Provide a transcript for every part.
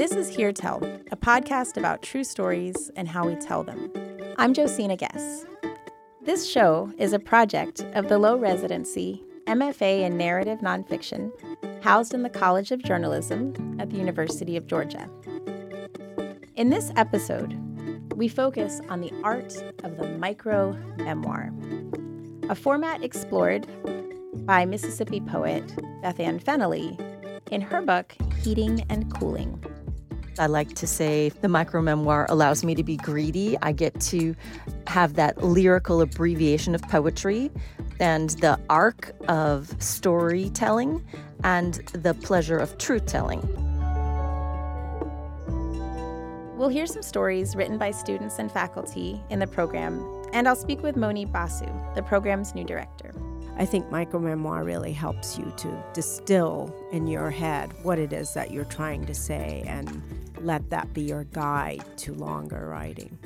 This is Hear Tell, a podcast about true stories and how we tell them. I'm Josina Guess. This show is a project of the Low Residency MFA in Narrative Nonfiction, housed in the College of Journalism at the University of Georgia. In this episode, we focus on the art of the micro memoir, a format explored by Mississippi poet Beth Ann Fennelly in her book Heating and Cooling I like to say the micro memoir allows me to be greedy. I get to have that lyrical abbreviation of poetry and the arc of storytelling and the pleasure of truth telling. We'll hear some stories written by students and faculty in the program, and I'll speak with Moni Basu, the program's new director. I think micro memoir really helps you to distill in your head what it is that you're trying to say and let that be your guide to longer writing.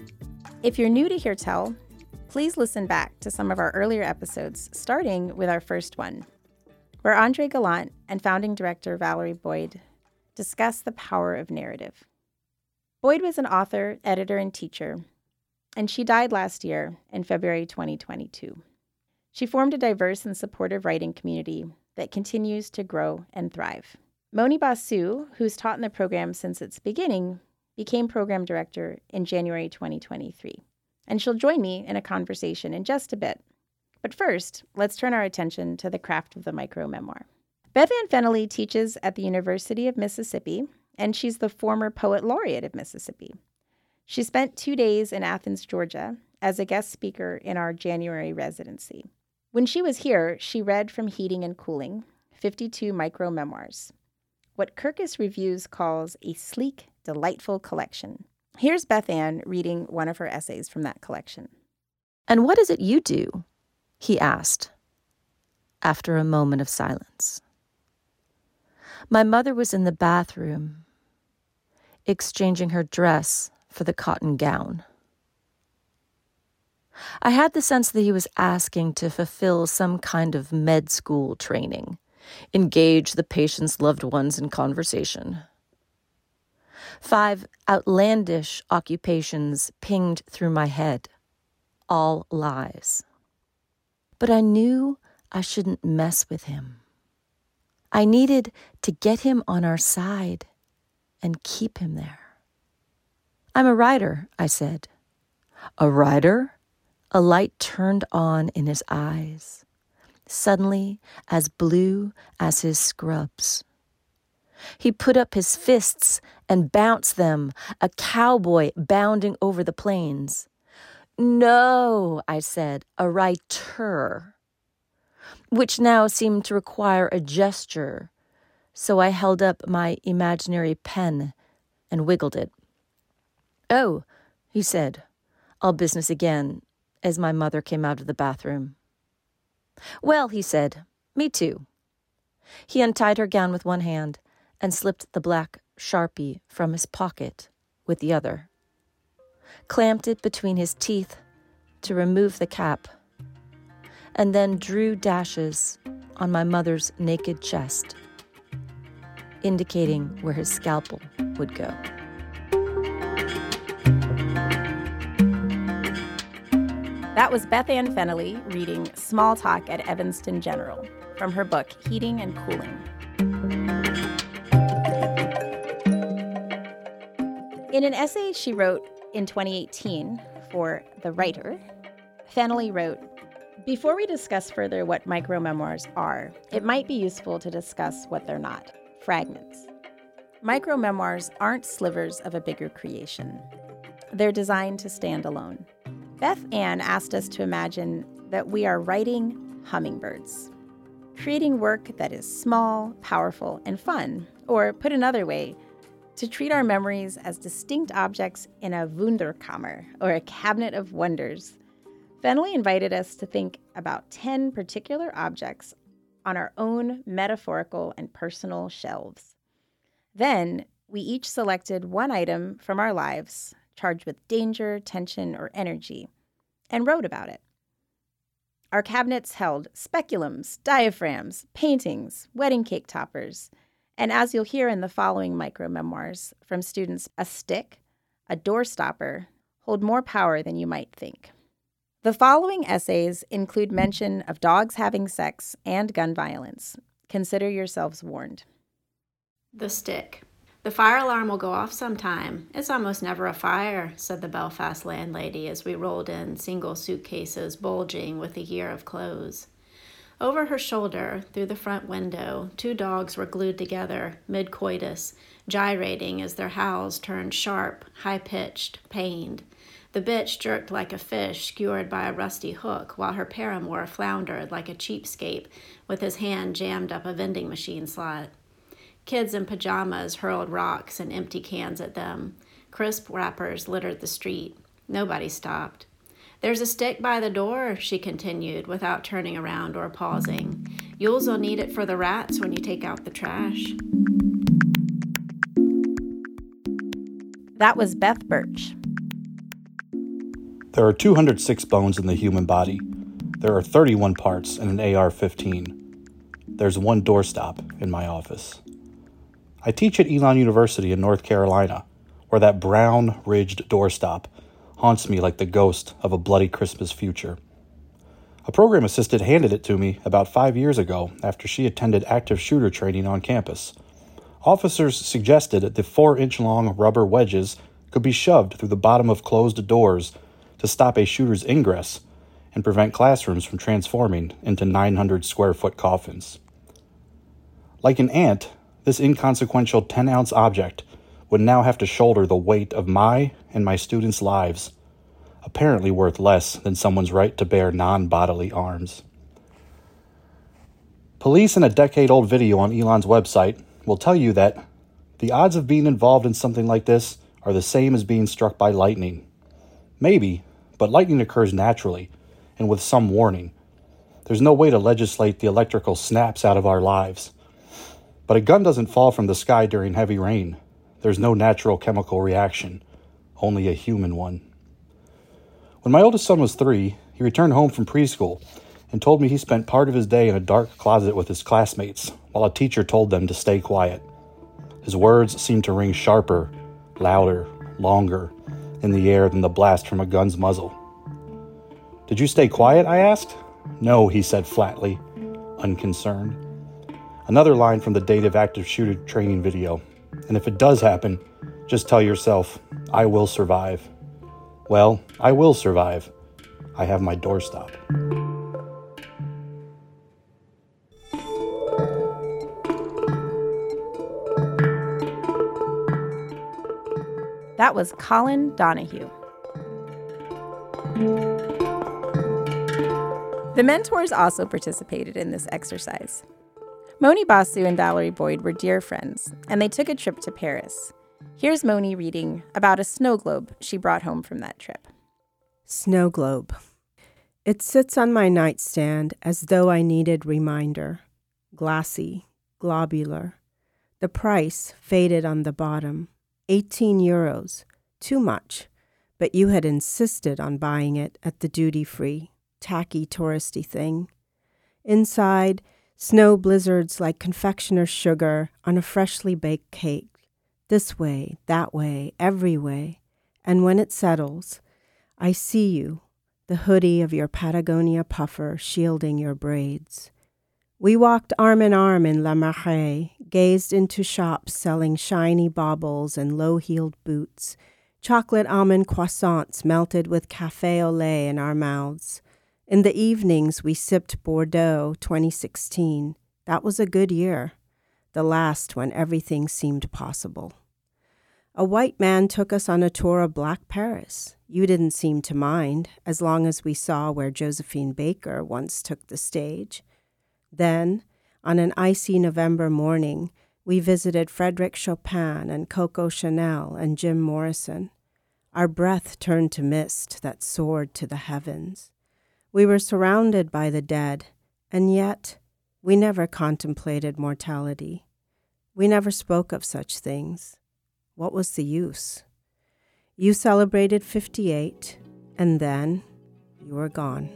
If you're new to Hear Tell, please listen back to some of our earlier episodes, starting with our first one, where Andre Gallant and founding director Valerie Boyd discuss the power of narrative. Boyd was an author, editor, and teacher, and she died last year in February 2022. She formed a diverse and supportive writing community that continues to grow and thrive. Moni Basu, who's taught in the program since its beginning, became program director in January 2023. And she'll join me in a conversation in just a bit. But first, let's turn our attention to the craft of the micro memoir. Beth Ann Fennelly teaches at the University of Mississippi, and she's the former poet laureate of Mississippi. She spent two days in Athens, Georgia, as a guest speaker in our January residency. When she was here, she read from Heating and Cooling, 52 micro memoirs what Kirkus Reviews calls a sleek, delightful collection. Here's Beth Ann reading one of her essays from that collection. And what is it you do? he asked, after a moment of silence. My mother was in the bathroom, exchanging her dress for the cotton gown. I had the sense that he was asking to fulfill some kind of med school training Engage the patient's loved ones in conversation. Five outlandish occupations pinged through my head, all lies. But I knew I shouldn't mess with him. I needed to get him on our side and keep him there. I'm a writer, I said. A writer? A light turned on in his eyes suddenly as blue as his scrubs. He put up his fists and bounced them, a cowboy bounding over the plains. No, I said, a writer, which now seemed to require a gesture, so I held up my imaginary pen and wiggled it. Oh, he said, all business again, as my mother came out of the bathroom. Well, he said, me too. He untied her gown with one hand and slipped the black sharpie from his pocket with the other, clamped it between his teeth to remove the cap, and then drew dashes on my mother's naked chest, indicating where his scalpel would go. That was Beth Ann Fennelly reading Small Talk at Evanston General from her book Heating and Cooling. In an essay she wrote in 2018 for The Writer, Fennelly wrote, Before we discuss further what micro memoirs are, it might be useful to discuss what they're not fragments. Micro memoirs aren't slivers of a bigger creation, they're designed to stand alone. Beth Ann asked us to imagine that we are writing hummingbirds, creating work that is small, powerful, and fun, or put another way, to treat our memories as distinct objects in a Wunderkammer, or a cabinet of wonders. Fennelly invited us to think about 10 particular objects on our own metaphorical and personal shelves. Then we each selected one item from our lives charged with danger, tension, or energy, and wrote about it. Our cabinets held speculums, diaphragms, paintings, wedding cake toppers, And as you'll hear in the following micro memoirs from students, a stick, a doorstopper, hold more power than you might think. The following essays include mention of dogs having sex and gun violence. Consider yourselves warned. The stick. The fire alarm will go off sometime. It's almost never a fire, said the Belfast landlady as we rolled in single suitcases bulging with a year of clothes. Over her shoulder, through the front window, two dogs were glued together, mid coitus, gyrating as their howls turned sharp, high pitched, pained. The bitch jerked like a fish skewered by a rusty hook, while her paramour floundered like a cheapskate with his hand jammed up a vending machine slot. Kids in pajamas hurled rocks and empty cans at them. Crisp wrappers littered the street. Nobody stopped. There's a stick by the door, she continued, without turning around or pausing. You'll'll need it for the rats when you take out the trash. That was Beth Burch. There are 206 bones in the human body. There are 31 parts in an AR 15. There's one doorstop in my office. I teach at Elon University in North Carolina, where that brown ridged doorstop haunts me like the ghost of a bloody Christmas future. A program assistant handed it to me about five years ago after she attended active shooter training on campus. Officers suggested that the four inch long rubber wedges could be shoved through the bottom of closed doors to stop a shooter's ingress and prevent classrooms from transforming into 900 square foot coffins. Like an ant, this inconsequential 10 ounce object would now have to shoulder the weight of my and my students' lives, apparently worth less than someone's right to bear non bodily arms. Police in a decade old video on Elon's website will tell you that the odds of being involved in something like this are the same as being struck by lightning. Maybe, but lightning occurs naturally and with some warning. There's no way to legislate the electrical snaps out of our lives. But a gun doesn't fall from the sky during heavy rain. There's no natural chemical reaction, only a human one. When my oldest son was three, he returned home from preschool and told me he spent part of his day in a dark closet with his classmates while a teacher told them to stay quiet. His words seemed to ring sharper, louder, longer in the air than the blast from a gun's muzzle. Did you stay quiet? I asked. No, he said flatly, unconcerned. Another line from the Dative Active Shooter training video. And if it does happen, just tell yourself, I will survive. Well, I will survive. I have my doorstop. That was Colin Donohue. The mentors also participated in this exercise. Moni Basu and Valerie Boyd were dear friends, and they took a trip to Paris. Here's Moni reading about a snow globe she brought home from that trip. Snow globe. It sits on my nightstand as though I needed reminder. Glassy, globular. The price faded on the bottom. 18 euros. Too much. But you had insisted on buying it at the duty free, tacky touristy thing. Inside, Snow blizzards like confectioner's sugar on a freshly baked cake. This way, that way, every way. And when it settles, I see you, the hoodie of your Patagonia puffer shielding your braids. We walked arm in arm in La Marais, gazed into shops selling shiny baubles and low heeled boots, chocolate almond croissants melted with cafe au lait in our mouths. In the evenings, we sipped Bordeaux 2016. That was a good year, the last when everything seemed possible. A white man took us on a tour of Black Paris. You didn't seem to mind, as long as we saw where Josephine Baker once took the stage. Then, on an icy November morning, we visited Frederic Chopin and Coco Chanel and Jim Morrison. Our breath turned to mist that soared to the heavens. We were surrounded by the dead, and yet we never contemplated mortality. We never spoke of such things. What was the use? You celebrated 58, and then you were gone.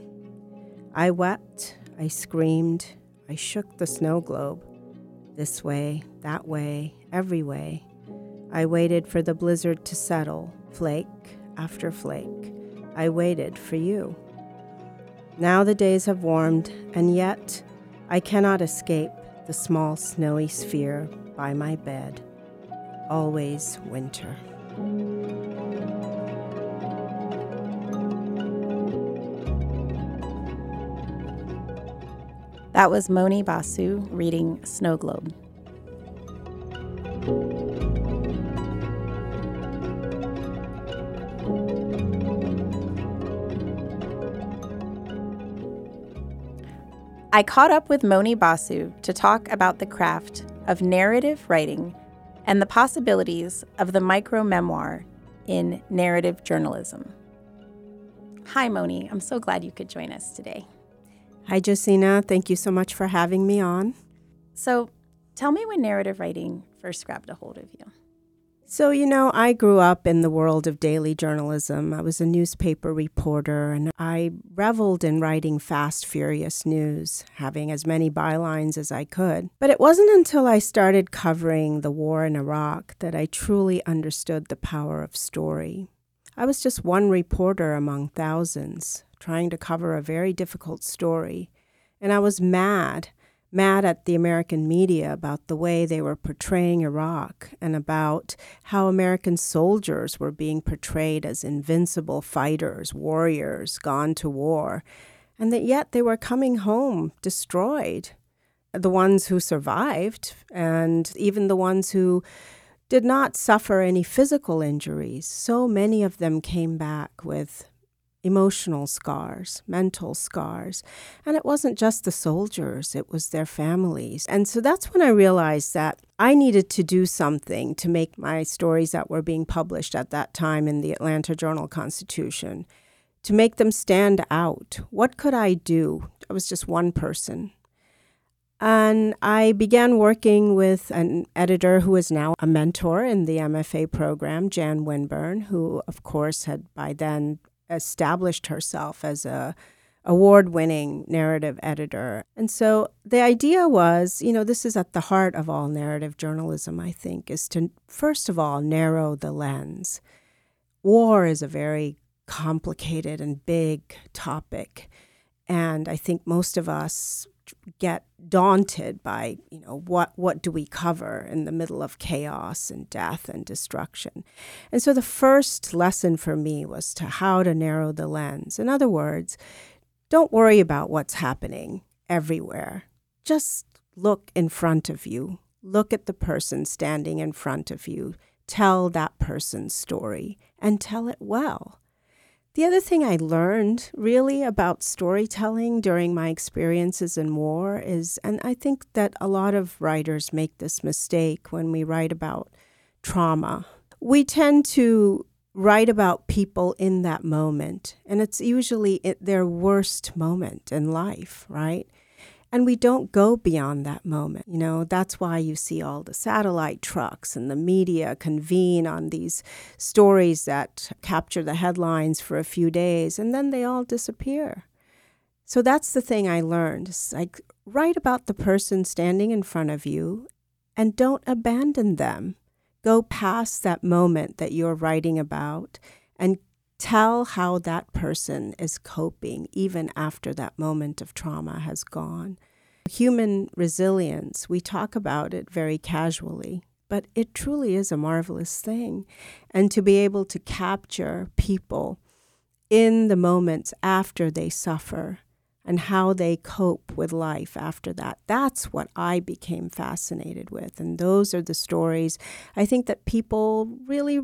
I wept, I screamed, I shook the snow globe. This way, that way, every way. I waited for the blizzard to settle, flake after flake. I waited for you. Now the days have warmed, and yet I cannot escape the small snowy sphere by my bed. Always winter. That was Moni Basu reading Snow Globe. I caught up with Moni Basu to talk about the craft of narrative writing and the possibilities of the micro memoir in narrative journalism. Hi, Moni. I'm so glad you could join us today. Hi, Josina. Thank you so much for having me on. So, tell me when narrative writing first grabbed a hold of you. So, you know, I grew up in the world of daily journalism. I was a newspaper reporter and I reveled in writing fast, furious news, having as many bylines as I could. But it wasn't until I started covering the war in Iraq that I truly understood the power of story. I was just one reporter among thousands trying to cover a very difficult story, and I was mad mad at the American media about the way they were portraying Iraq and about how American soldiers were being portrayed as invincible fighters, warriors gone to war, and that yet they were coming home destroyed. The ones who survived, and even the ones who did not suffer any physical injuries, so many of them came back with emotional scars, mental scars. And it wasn't just the soldiers, it was their families. And so that's when I realized that I needed to do something to make my stories that were being published at that time in the Atlanta Journal Constitution to make them stand out. What could I do? I was just one person. And I began working with an editor who is now a mentor in the MFA program, Jan Winburn, who, of course, had by then established herself as a award winning narrative editor. And so the idea was, you know, this is at the heart of all narrative journalism, I think, is to first of all narrow the lens. War is a very complicated and big topic. And I think most of us get daunted by you know what what do we cover in the middle of chaos and death and destruction? And so the first lesson for me was to how to narrow the lens. In other words don't worry about what's happening everywhere. Just look in front of you. Look at the person standing in front of you. Tell that person's story and tell it well the other thing I learned really about storytelling during my experiences in war is, and I think that a lot of writers make this mistake when we write about trauma. We tend to write about people in that moment, and it's usually their worst moment in life, right? And we don't go beyond that moment. You know, that's why you see all the satellite trucks and the media convene on these stories that capture the headlines for a few days and then they all disappear. So that's the thing I learned. It's like write about the person standing in front of you and don't abandon them. Go past that moment that you're writing about and tell how that person is coping even after that moment of trauma has gone. Human resilience, we talk about it very casually, but it truly is a marvelous thing. And to be able to capture people in the moments after they suffer and how they cope with life after that. That's what I became fascinated with. And those are the stories I think that people really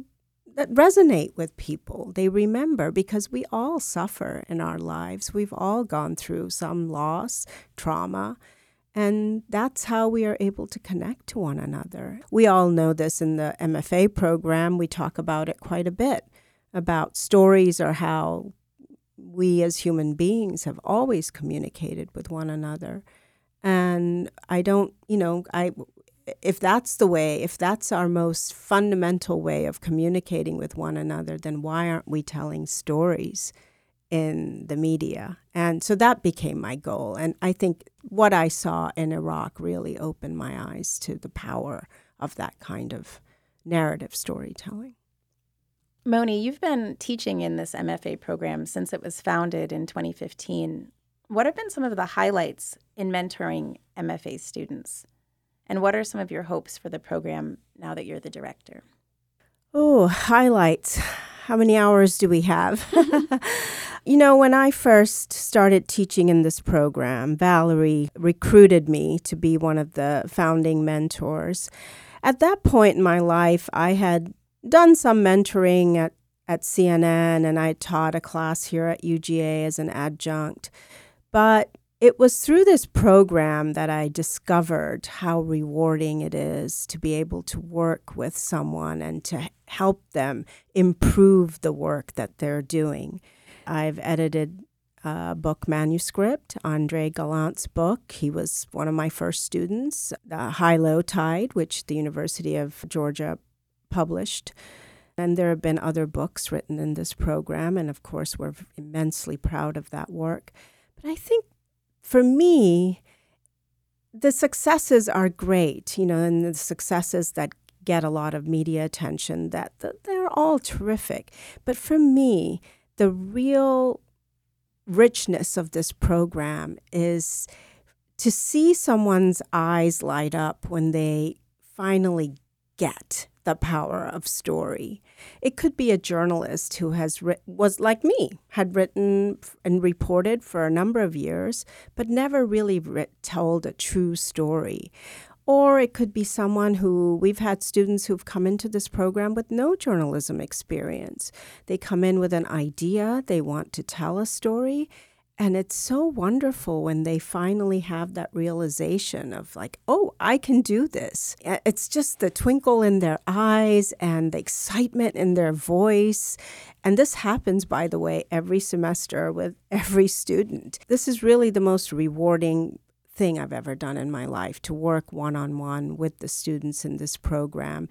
that resonate with people. They remember because we all suffer in our lives. We've all gone through some loss, trauma, and that's how we are able to connect to one another. We all know this in the MFA program. We talk about it quite a bit about stories or how we as human beings have always communicated with one another. And I don't, you know, I if that's the way, if that's our most fundamental way of communicating with one another, then why aren't we telling stories in the media. And so that became my goal. And I think what I saw in Iraq really opened my eyes to the power of that kind of narrative storytelling. Moni, you've been teaching in this MFA program since it was founded in 2015. What have been some of the highlights in mentoring MFA students? And what are some of your hopes for the program now that you're the director? Oh, highlights. How many hours do we have? you know, when I first started teaching in this program, Valerie recruited me to be one of the founding mentors. At that point in my life, I had done some mentoring at, at CNN and I taught a class here at UGA as an adjunct. But it was through this program that I discovered how rewarding it is to be able to work with someone and to help them improve the work that they're doing. I've edited a book manuscript, Andre Gallant's book. He was one of my first students, uh, High Low Tide, which the University of Georgia published. And there have been other books written in this program, and of course, we're immensely proud of that work. But I think for me, the successes are great, you know, and the successes that get a lot of media attention, that they're all terrific. But for me, the real richness of this program is to see someone's eyes light up when they finally get the power of story. It could be a journalist who has ri- was like me, had written and reported for a number of years, but never really writ- told a true story. Or it could be someone who we've had students who've come into this program with no journalism experience. They come in with an idea, they want to tell a story, and it's so wonderful when they finally have that realization of, like, oh, I can do this. It's just the twinkle in their eyes and the excitement in their voice. And this happens, by the way, every semester with every student. This is really the most rewarding thing I've ever done in my life to work one on one with the students in this program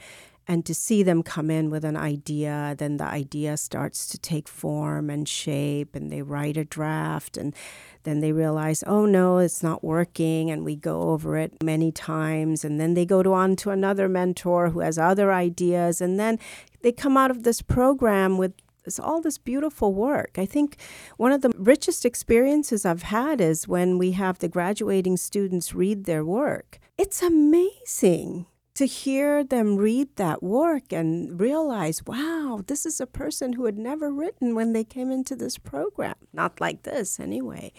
and to see them come in with an idea then the idea starts to take form and shape and they write a draft and then they realize oh no it's not working and we go over it many times and then they go to on to another mentor who has other ideas and then they come out of this program with it's all this beautiful work. I think one of the richest experiences I've had is when we have the graduating students read their work. It's amazing to hear them read that work and realize, wow, this is a person who had never written when they came into this program. Not like this, anyway.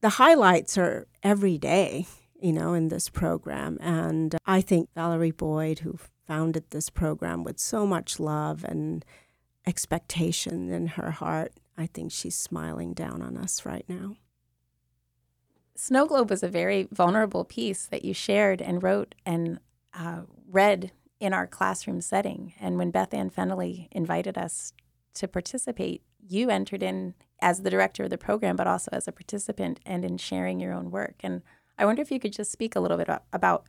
The highlights are every day, you know, in this program. And I think Valerie Boyd, who founded this program with so much love and expectation in her heart, I think she's smiling down on us right now. Snow Globe was a very vulnerable piece that you shared and wrote, and uh, read in our classroom setting. And when Beth Ann Fennelly invited us to participate, you entered in as the director of the program, but also as a participant and in sharing your own work. And I wonder if you could just speak a little bit about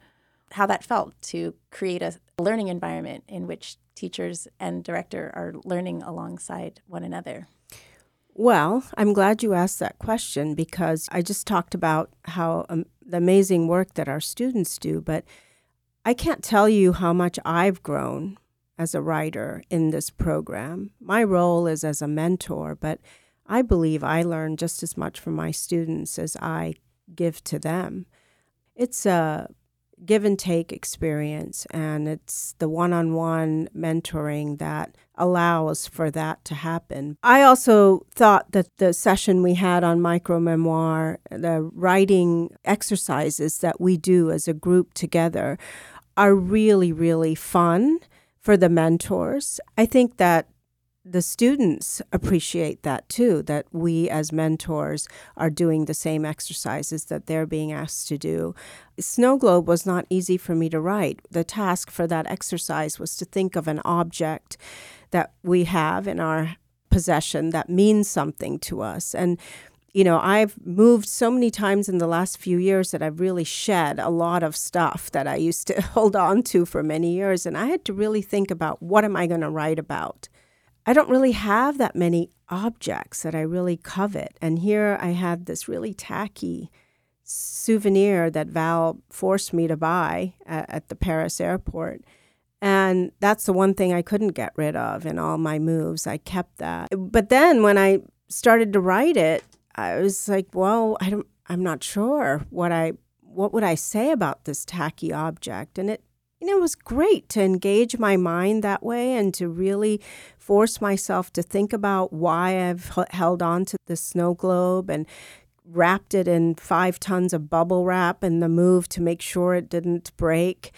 how that felt to create a learning environment in which teachers and director are learning alongside one another. Well, I'm glad you asked that question because I just talked about how um, the amazing work that our students do, but I can't tell you how much I've grown as a writer in this program. My role is as a mentor, but I believe I learn just as much from my students as I give to them. It's a give and take experience, and it's the one on one mentoring that allows for that to happen. I also thought that the session we had on micro memoir, the writing exercises that we do as a group together, are really, really fun for the mentors. I think that the students appreciate that too, that we as mentors are doing the same exercises that they're being asked to do. Snow Globe was not easy for me to write. The task for that exercise was to think of an object that we have in our possession that means something to us. And you know, I've moved so many times in the last few years that I've really shed a lot of stuff that I used to hold on to for many years. And I had to really think about what am I going to write about? I don't really have that many objects that I really covet. And here I had this really tacky souvenir that Val forced me to buy at, at, the Paris airport. And that's the one thing I couldn't get rid of in all my moves. I kept that. But then when I started to write it, I was like, well, I don't I'm not sure what I what would I say about this tacky object. And it you know, it was great to engage my mind that way and to really force myself to think about why I've held on to the snow globe and wrapped it in five tons of bubble wrap and the move to make sure it didn't break.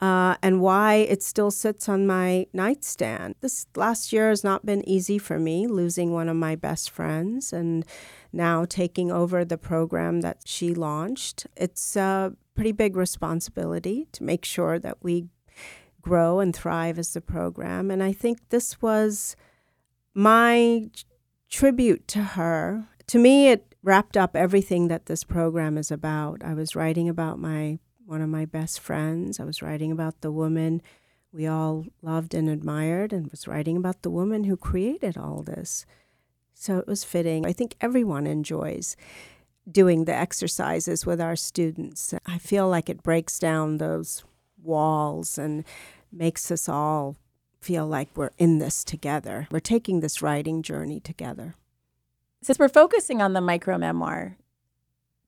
Uh, and why it still sits on my nightstand. This last year has not been easy for me, losing one of my best friends and now taking over the program that she launched. It's a pretty big responsibility to make sure that we grow and thrive as a program. And I think this was my tribute to her. To me, it wrapped up everything that this program is about. I was writing about my one of my best friends. I was writing about the woman we all loved and admired, and was writing about the woman who created all this. So it was fitting. I think everyone enjoys doing the exercises with our students. I feel like it breaks down those walls and makes us all feel like we're in this together. We're taking this writing journey together. Since we're focusing on the micro memoir,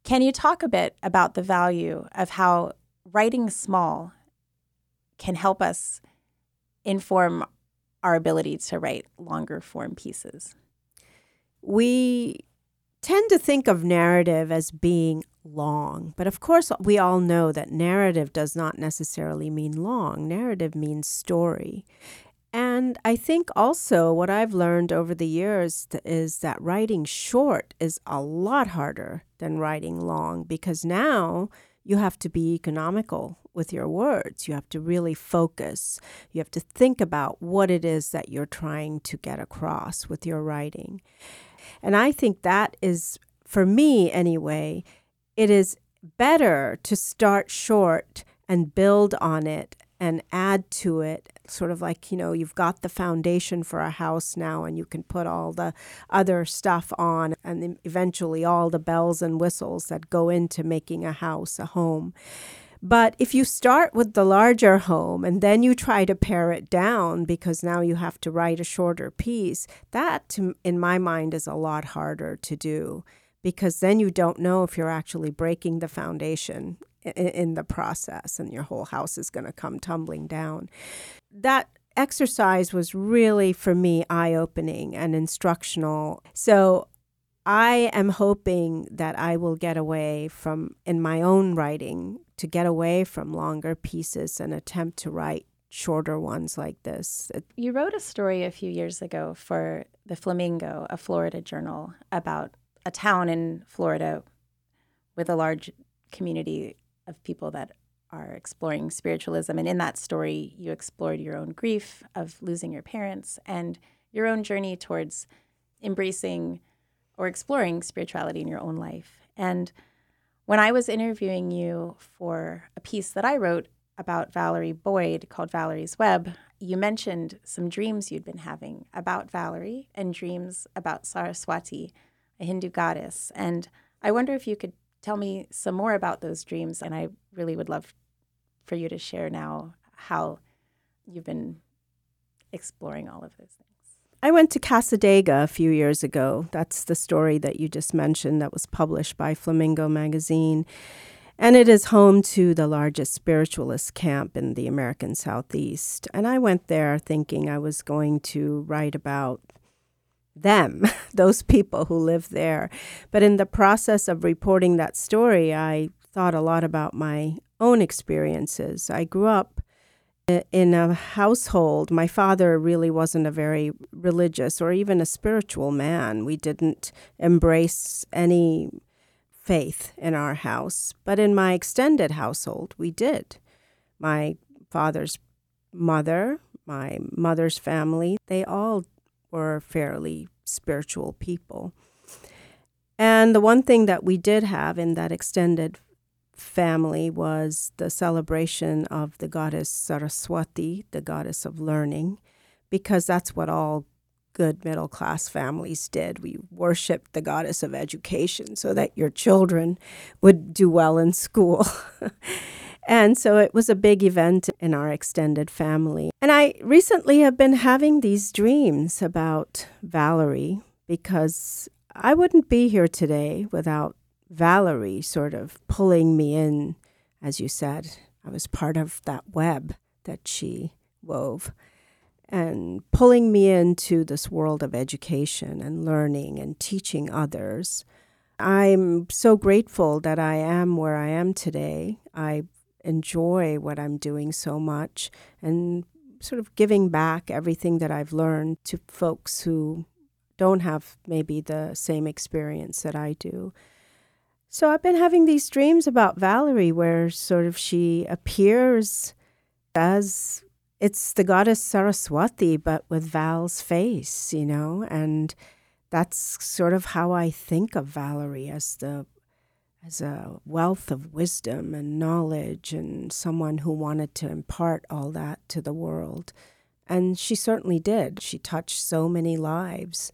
can you talk a bit about the value of how writing small can help us inform our ability to write longer form pieces? we tend to think of narrative as being long. But of course, we all know that narrative does not necessarily mean long. Narrative means story. And I think also what I've learned over the years is that writing short is a lot harder than writing long because now you have to be economical with your words. You have to really focus. You have to think about what it is that you're trying to get across with your writing. And I think that is, for me anyway, it is better to start short and build on it and add to it sort of like you know you've got the foundation for a house now and you can put all the other stuff on and eventually all the bells and whistles that go into making a house a home but if you start with the larger home and then you try to pare it down because now you have to write a shorter piece, that, in my mind, is a lot harder to do because then you don't know if you're actually breaking the foundation in, the process and your whole house is going to come tumbling down. That exercise was really, for me, eye opening and instructional. So I am hoping that I will get away from, in my own writing, to get away from longer pieces and attempt to write shorter ones like this. You wrote a story a few years ago for the Flamingo, a Florida journal, about a town in Florida with a large community of people that are exploring spiritualism. And in that story, you explored your own grief of losing your parents and your own journey towards embracing or exploring spirituality in your own life. And when I was interviewing you for a piece that I wrote about Valerie Boyd called Valerie's Web, you mentioned some dreams you'd been having about Valerie and dreams about Saraswati, a Hindu goddess. And I wonder if you could tell me some more about those dreams. And I really would love for you to share now how you've been exploring all of those things. I went to Cassadaga a few years ago. That's the story that you just mentioned that was published by Flamingo magazine. And it is home to the largest spiritualist camp in the American Southeast. And I went there thinking I was going to write about them, those people who live there. But in the process of reporting that story, I thought a lot about my own experiences. I grew up in a household, my father really wasn't a very religious or even a spiritual man. We didn't embrace any faith in our house, but in my extended household, we did. My father's mother, my mother's family, they all were fairly spiritual people. And the one thing that we did have in that extended family was the celebration of the goddess Saraswati, the goddess of learning, because that's what all good middle class families did. We worshiped the goddess of education so that your children would do well in school. and so it was a big event in our extended family. And I recently have been having these dreams about Valerie because I wouldn't be here today without Valerie sort of pulling me in, as you said. I was part of that web that she wove and pulling me into this world of education and learning and teaching others. I'm so grateful that I am where I am today. I enjoy what I'm doing so much and sort of giving back everything that I've learned to folks who don't have maybe the same experience that I do. So I've been having these dreams about Valerie where sort of she appears as it's the goddess Saraswati, but with Val's face, you know, and that's sort of how I think of Valerie as the as a wealth of wisdom and knowledge and someone who wanted to impart all that to the world. And she certainly did. She touched so many lives.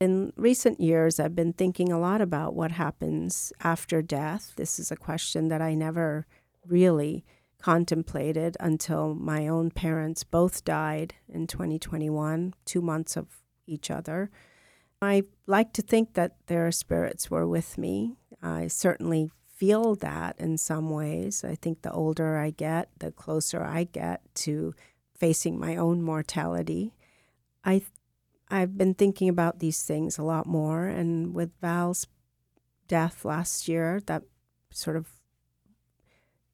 In recent years, I've been thinking a lot about what happens after death. This is a question that I never really contemplated until my own parents both died in 2021, two months of each other. I like to think that their spirits were with me. I certainly feel that in some ways. I think the older I get, the closer I get to facing my own mortality. I I've been thinking about these things a lot more and with Val's death last year that sort of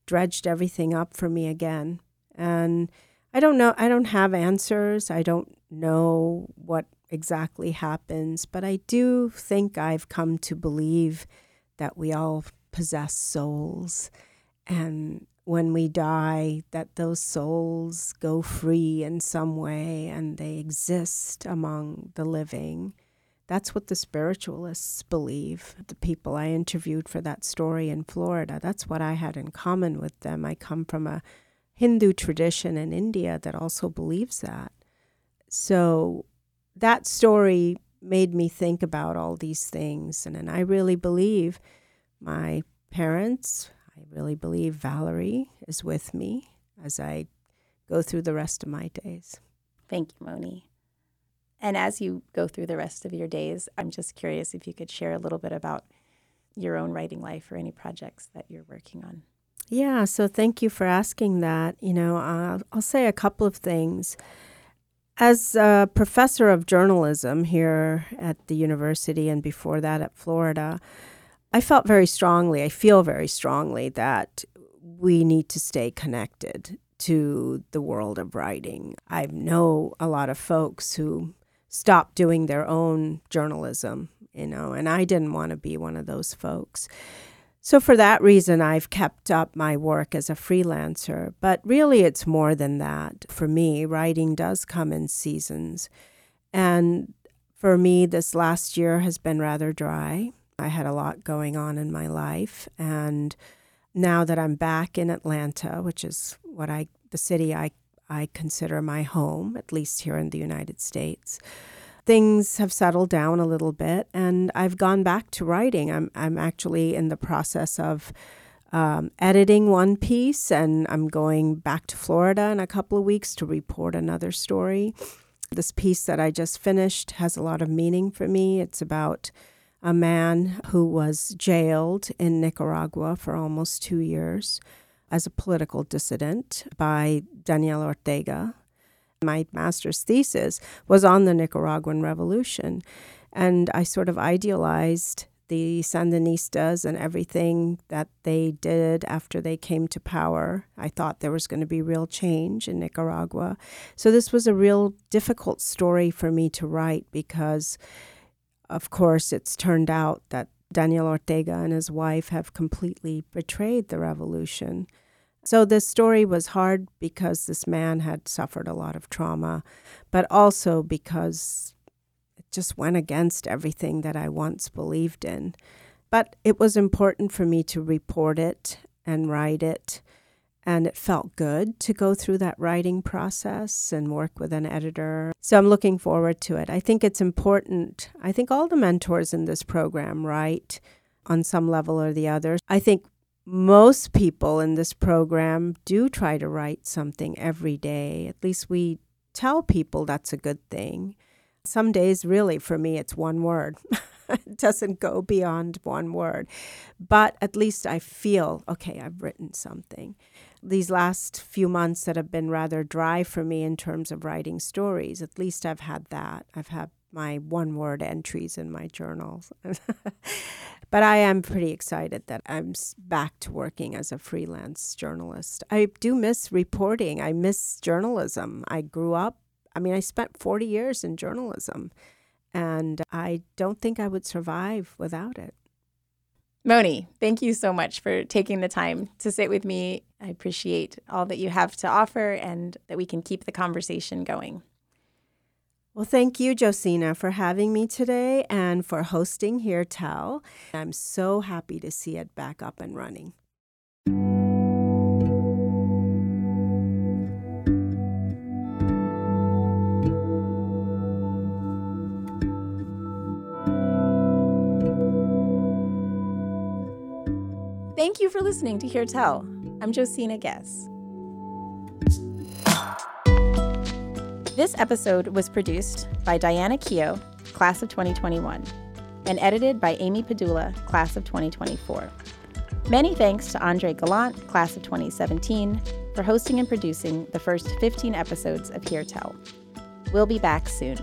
dredged everything up for me again. And I don't know, I don't have answers. I don't know what exactly happens, but I do think I've come to believe that we all possess souls. And when we die, that those souls go free in some way and they exist among the living. That's what the spiritualists believe. The people I interviewed for that story in Florida, that's what I had in common with them. I come from a Hindu tradition in India that also believes that. So that story made me think about all these things. And, and I really believe my parents, I really believe Valerie is with me as I go through the rest of my days. Thank you, Moni. And as you go through the rest of your days, I'm just curious if you could share a little bit about your own writing life or any projects that you're working on. Yeah, so thank you for asking that. You know, I'll, I'll say a couple of things. As a professor of journalism here at the university and before that at Florida, I felt very strongly, I feel very strongly that we need to stay connected to the world of writing. I know a lot of folks who stop doing their own journalism, you know, and I didn't want to be one of those folks. So, for that reason, I've kept up my work as a freelancer. But really, it's more than that. For me, writing does come in seasons. And for me, this last year has been rather dry. I had a lot going on in my life. And now that I'm back in Atlanta, which is what I, the city I I consider my home, at least here in the United States. Things have settled down a little bit, and I've gone back to writing. I'm, I'm actually in the process of um, editing one piece, and I'm going back to Florida in a couple of weeks to report another story. This piece that I just finished has a lot of meaning for me. It's about a man who was jailed in Nicaragua for almost two years as a political dissident by Daniel Ortega. My master's thesis was on the Nicaraguan Revolution, and I sort of idealized the Sandinistas and everything that they did after they came to power. I thought there was going to be real change in Nicaragua. So this was a real difficult story for me to write because, of course, it's turned out that Daniel Ortega and his wife have completely betrayed the revolution. So this story was hard because this man had suffered a lot of trauma, but also because it just went against everything that I once believed in. But it was important for me to report it and write it. And it felt good to go through that writing process and work with an editor. So I'm looking forward to it. I think it's important. I think all the mentors in this program write on some level or the other. I think most people in this program do try to write something every day. At least we tell people that's a good thing. Some days, really, for me, it's one word. doesn't go beyond one word. But at least I feel, okay, I've written something. These last few months that have been rather dry for me in terms of writing stories, at least I've had that. I've had my one word entries in my journals. but I am pretty excited that I'm back to working as a freelance journalist. I do miss reporting, I miss journalism. I grew up, I mean, I spent 40 years in journalism, and I don't think I would survive without it. Moni, thank you so much for taking the time to sit with me. I appreciate all that you have to offer and that we can keep the conversation going. Well, thank you, Josina, for having me today and for hosting Hear, Tell. I'm so happy to see it back up and running. Thank you for listening to Hear Tell. I'm Josina Guess. This episode was produced by Diana Keogh, class of 2021, and edited by Amy Padula, class of 2024. Many thanks to Andre Gallant, class of 2017, for hosting and producing the first 15 episodes of Hear Tell. We'll be back soon.